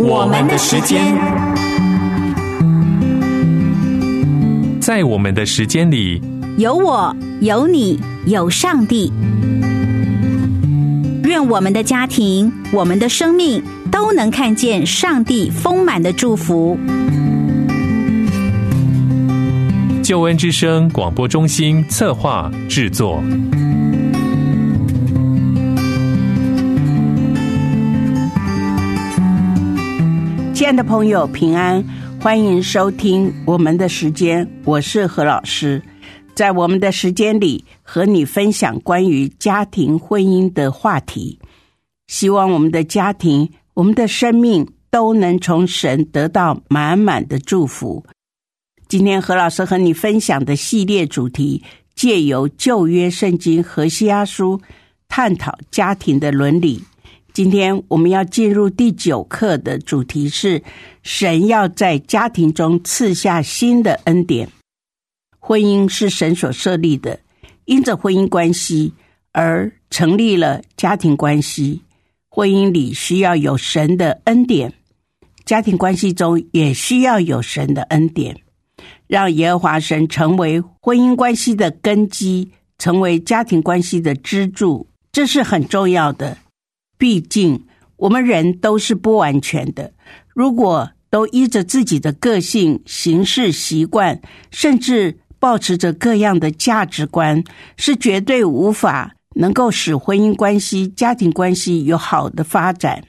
我们的时间，在我们的时间里，有我，有你，有上帝。愿我们的家庭，我们的生命都能看见上帝丰满的祝福。救恩之声广播中心策划制作。亲爱的朋友，平安，欢迎收听我们的时间，我是何老师。在我们的时间里，和你分享关于家庭婚姻的话题。希望我们的家庭、我们的生命都能从神得到满满的祝福。今天何老师和你分享的系列主题，借由旧约圣经何西阿书探讨家庭的伦理。今天我们要进入第九课的主题是：神要在家庭中赐下新的恩典。婚姻是神所设立的，因着婚姻关系而成立了家庭关系。婚姻里需要有神的恩典，家庭关系中也需要有神的恩典，让耶和华神成为婚姻关系的根基，成为家庭关系的支柱，这是很重要的。毕竟我们人都是不完全的，如果都依着自己的个性、行事习惯，甚至保持着各样的价值观，是绝对无法能够使婚姻关系、家庭关系有好的发展。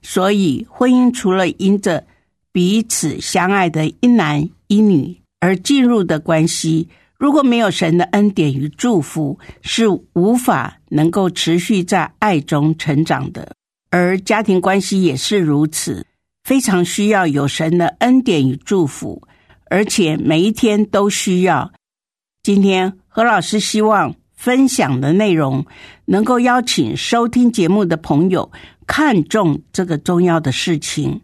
所以，婚姻除了因着彼此相爱的一男一女而进入的关系，如果没有神的恩典与祝福，是无法能够持续在爱中成长的。而家庭关系也是如此，非常需要有神的恩典与祝福。而且每一天都需要。今天何老师希望分享的内容，能够邀请收听节目的朋友看重这个重要的事情，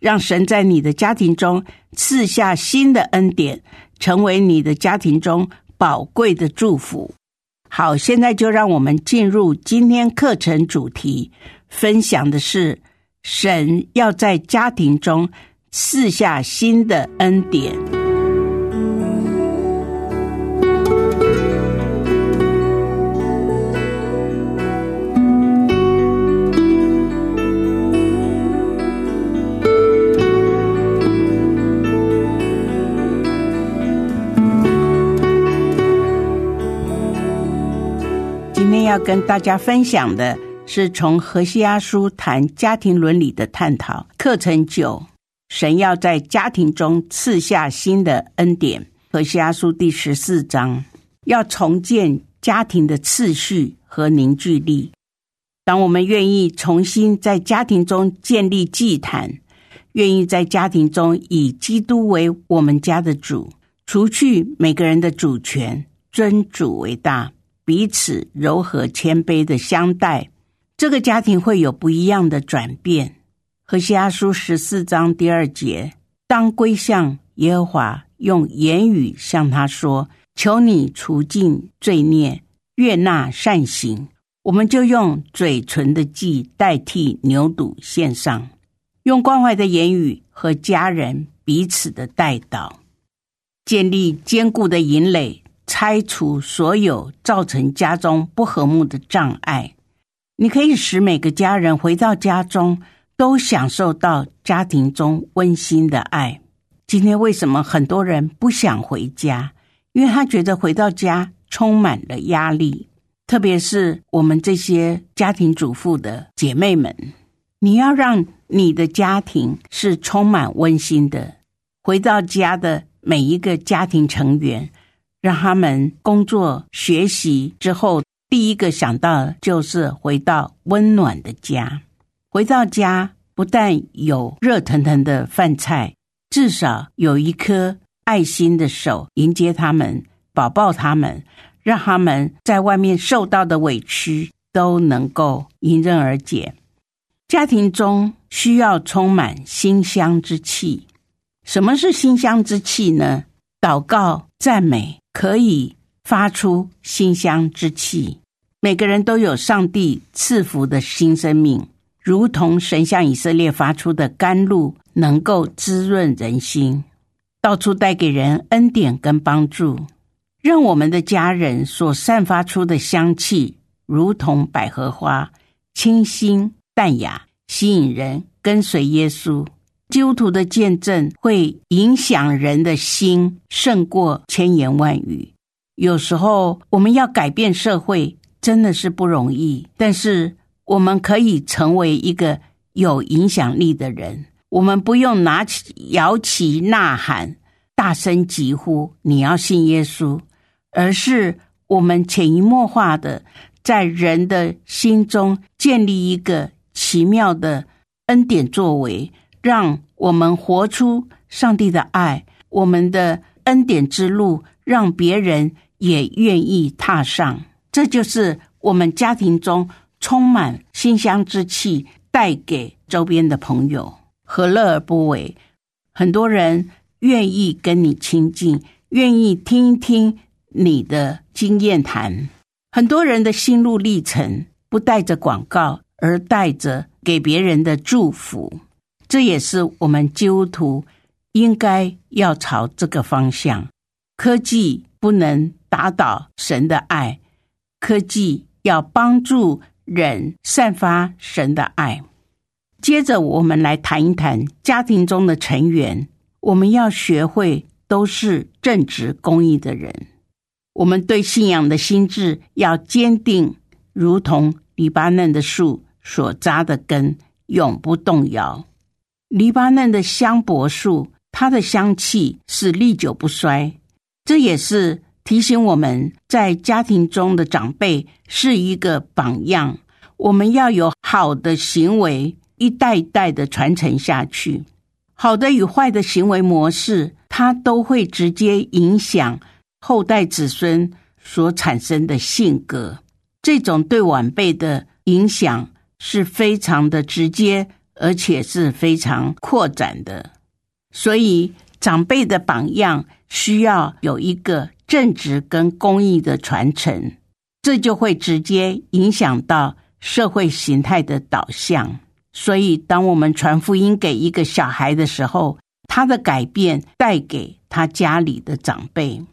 让神在你的家庭中赐下新的恩典，成为你的家庭中宝贵的祝福。好，现在就让我们进入今天课程主题，分享的是神要在家庭中。赐下新的恩典。跟大家分享的是从何西阿书谈家庭伦理的探讨课程九。神要在家庭中赐下新的恩典。何西阿书第十四章要重建家庭的次序和凝聚力。当我们愿意重新在家庭中建立祭坛，愿意在家庭中以基督为我们家的主，除去每个人的主权，尊主为大，彼此柔和谦卑的相待，这个家庭会有不一样的转变。和西阿书十四章第二节，当归向耶和华，用言语向他说：“求你除尽罪孽，悦纳善行。”我们就用嘴唇的祭代替牛犊献上，用关怀的言语和家人彼此的带祷，建立坚固的营垒，拆除所有造成家中不和睦的障碍。你可以使每个家人回到家中。都享受到家庭中温馨的爱。今天为什么很多人不想回家？因为他觉得回到家充满了压力。特别是我们这些家庭主妇的姐妹们，你要让你的家庭是充满温馨的。回到家的每一个家庭成员，让他们工作学习之后，第一个想到就是回到温暖的家。回到家，不但有热腾腾的饭菜，至少有一颗爱心的手迎接他们，抱抱他们，让他们在外面受到的委屈都能够迎刃而解。家庭中需要充满馨香之气。什么是馨香之气呢？祷告、赞美可以发出馨香之气。每个人都有上帝赐福的新生命。如同神向以色列发出的甘露，能够滋润人心，到处带给人恩典跟帮助。让我们的家人所散发出的香气，如同百合花，清新淡雅，吸引人跟随耶稣。基督徒的见证会影响人的心，胜过千言万语。有时候我们要改变社会，真的是不容易。但是我们可以成为一个有影响力的人。我们不用拿起摇旗呐喊，大声疾呼你要信耶稣，而是我们潜移默化的在人的心中建立一个奇妙的恩典作为，让我们活出上帝的爱，我们的恩典之路，让别人。也愿意踏上，这就是我们家庭中充满馨香之气，带给周边的朋友，何乐而不为？很多人愿意跟你亲近，愿意听一听你的经验谈。很多人的心路历程，不带着广告，而带着给别人的祝福。这也是我们基督徒应该要朝这个方向。科技不能。打倒神的爱，科技要帮助人散发神的爱。接着，我们来谈一谈家庭中的成员。我们要学会都是正直公义的人。我们对信仰的心智要坚定，如同黎巴嫩的树所扎的根，永不动摇。黎巴嫩的香柏树，它的香气是历久不衰。这也是。提醒我们在家庭中的长辈是一个榜样，我们要有好的行为，一代一代的传承下去。好的与坏的行为模式，它都会直接影响后代子孙所产生的性格。这种对晚辈的影响是非常的直接，而且是非常扩展的。所以，长辈的榜样需要有一个。正直跟公益的传承，这就会直接影响到社会形态的导向。所以，当我们传福音给一个小孩的时候，他的改变带给他家里的长辈。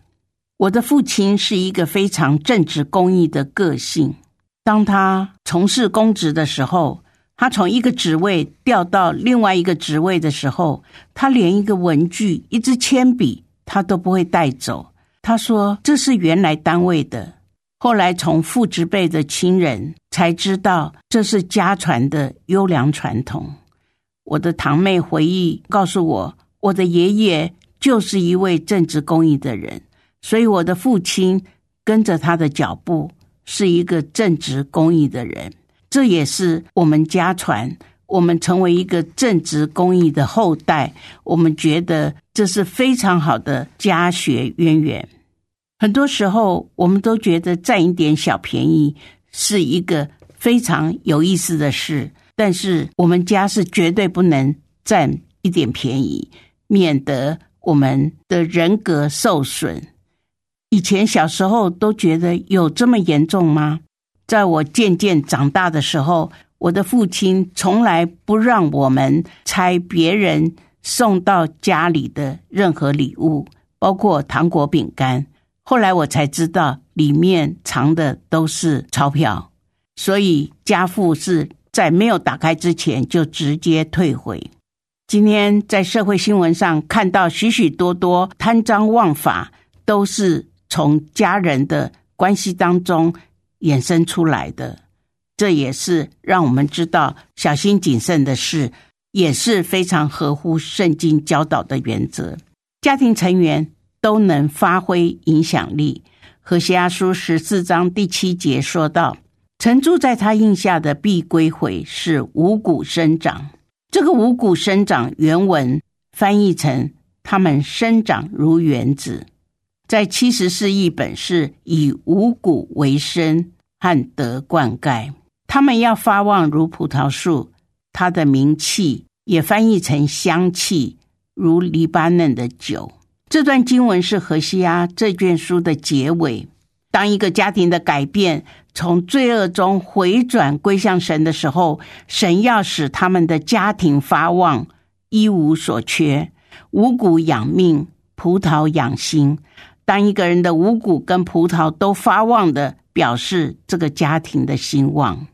我的父亲是一个非常正直公益的个性。当他从事公职的时候，他从一个职位调到另外一个职位的时候，他连一个文具、一支铅笔，他都不会带走。他说：“这是原来单位的，后来从父执辈的亲人才知道，这是家传的优良传统。”我的堂妹回忆告诉我，我的爷爷就是一位正直公益的人，所以我的父亲跟着他的脚步，是一个正直公益的人。这也是我们家传。我们成为一个正直公益的后代，我们觉得这是非常好的家学渊源。很多时候，我们都觉得占一点小便宜是一个非常有意思的事，但是我们家是绝对不能占一点便宜，免得我们的人格受损。以前小时候都觉得有这么严重吗？在我渐渐长大的时候。我的父亲从来不让我们拆别人送到家里的任何礼物，包括糖果、饼干。后来我才知道，里面藏的都是钞票，所以家父是在没有打开之前就直接退回。今天在社会新闻上看到许许多多贪赃枉法，都是从家人的关系当中衍生出来的。这也是让我们知道小心谨慎的事，也是非常合乎圣经教导的原则。家庭成员都能发挥影响力。和西阿书十四章第七节说道：“曾住在他印下的必归回，是五谷生长。”这个五谷生长原文翻译成“他们生长如原子”。在七十四译本是以五谷为生和得灌溉。他们要发旺如葡萄树，它的名气也翻译成香气如黎巴嫩的酒。这段经文是何西阿这卷书的结尾。当一个家庭的改变从罪恶中回转归向神的时候，神要使他们的家庭发旺，一无所缺，五谷养命，葡萄养心。当一个人的五谷跟葡萄都发旺的，表示这个家庭的兴旺。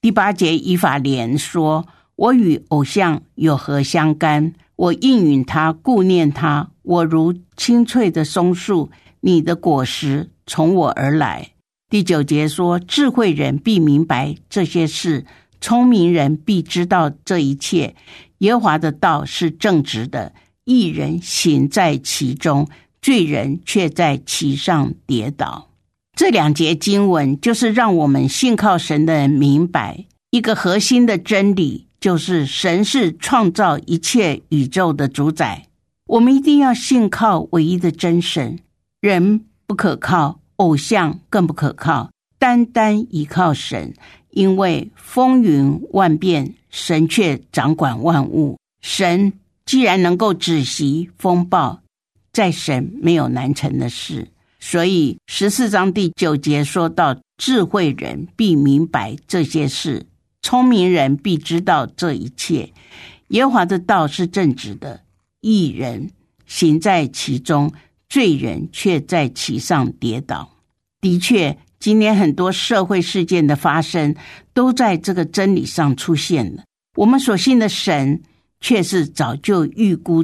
第八节以法莲说：“我与偶像有何相干？我应允他，顾念他。我如青翠的松树，你的果实从我而来。”第九节说：“智慧人必明白这些事，聪明人必知道这一切。耶华的道是正直的，一人行在其中，罪人却在其上跌倒。”这两节经文就是让我们信靠神的人明白一个核心的真理，就是神是创造一切宇宙的主宰。我们一定要信靠唯一的真神，人不可靠，偶像更不可靠，单单依靠神。因为风云万变，神却掌管万物。神既然能够止息风暴，在神没有难成的事。所以十四章第九节说到：“智慧人必明白这些事，聪明人必知道这一切。耶和华的道是正直的，义人行在其中，罪人却在其上跌倒。”的确，今年很多社会事件的发生，都在这个真理上出现了。我们所信的神，却是早就预估。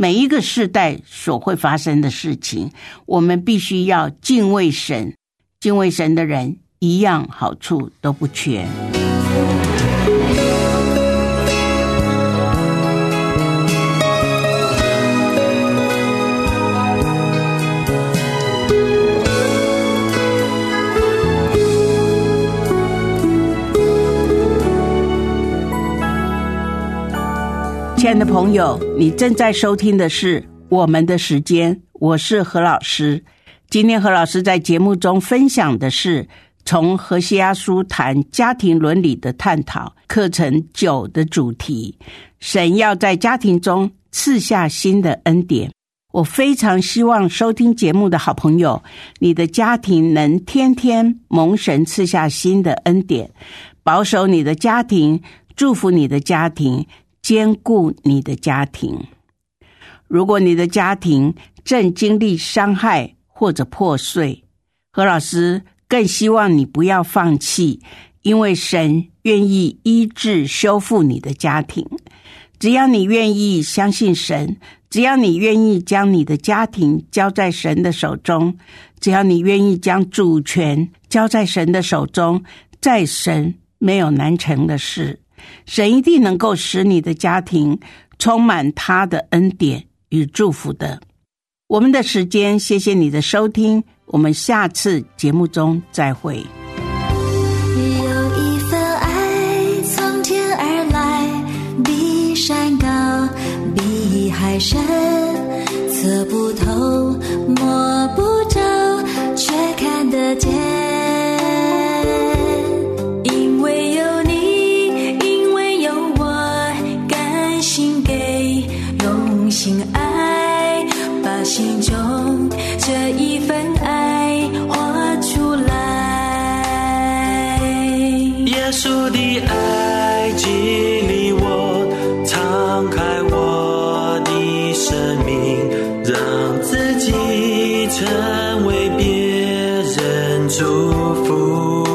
每一个世代所会发生的事情，我们必须要敬畏神。敬畏神的人，一样好处都不缺。亲爱的朋友，你正在收听的是《我们的时间》，我是何老师。今天何老师在节目中分享的是从何西阿书谈家庭伦理的探讨课程九的主题：神要在家庭中赐下新的恩典。我非常希望收听节目的好朋友，你的家庭能天天蒙神赐下新的恩典，保守你的家庭，祝福你的家庭。兼顾你的家庭。如果你的家庭正经历伤害或者破碎，何老师更希望你不要放弃，因为神愿意医治修复你的家庭。只要你愿意相信神，只要你愿意将你的家庭交在神的手中，只要你愿意将主权交在神的手中，在神没有难成的事。神一定能够使你的家庭充满他的恩典与祝福的。我们的时间，谢谢你的收听，我们下次节目中再会。有一份爱从天而来，比山高，比海深，测不透，摸不着，却看得见。为别人祝福。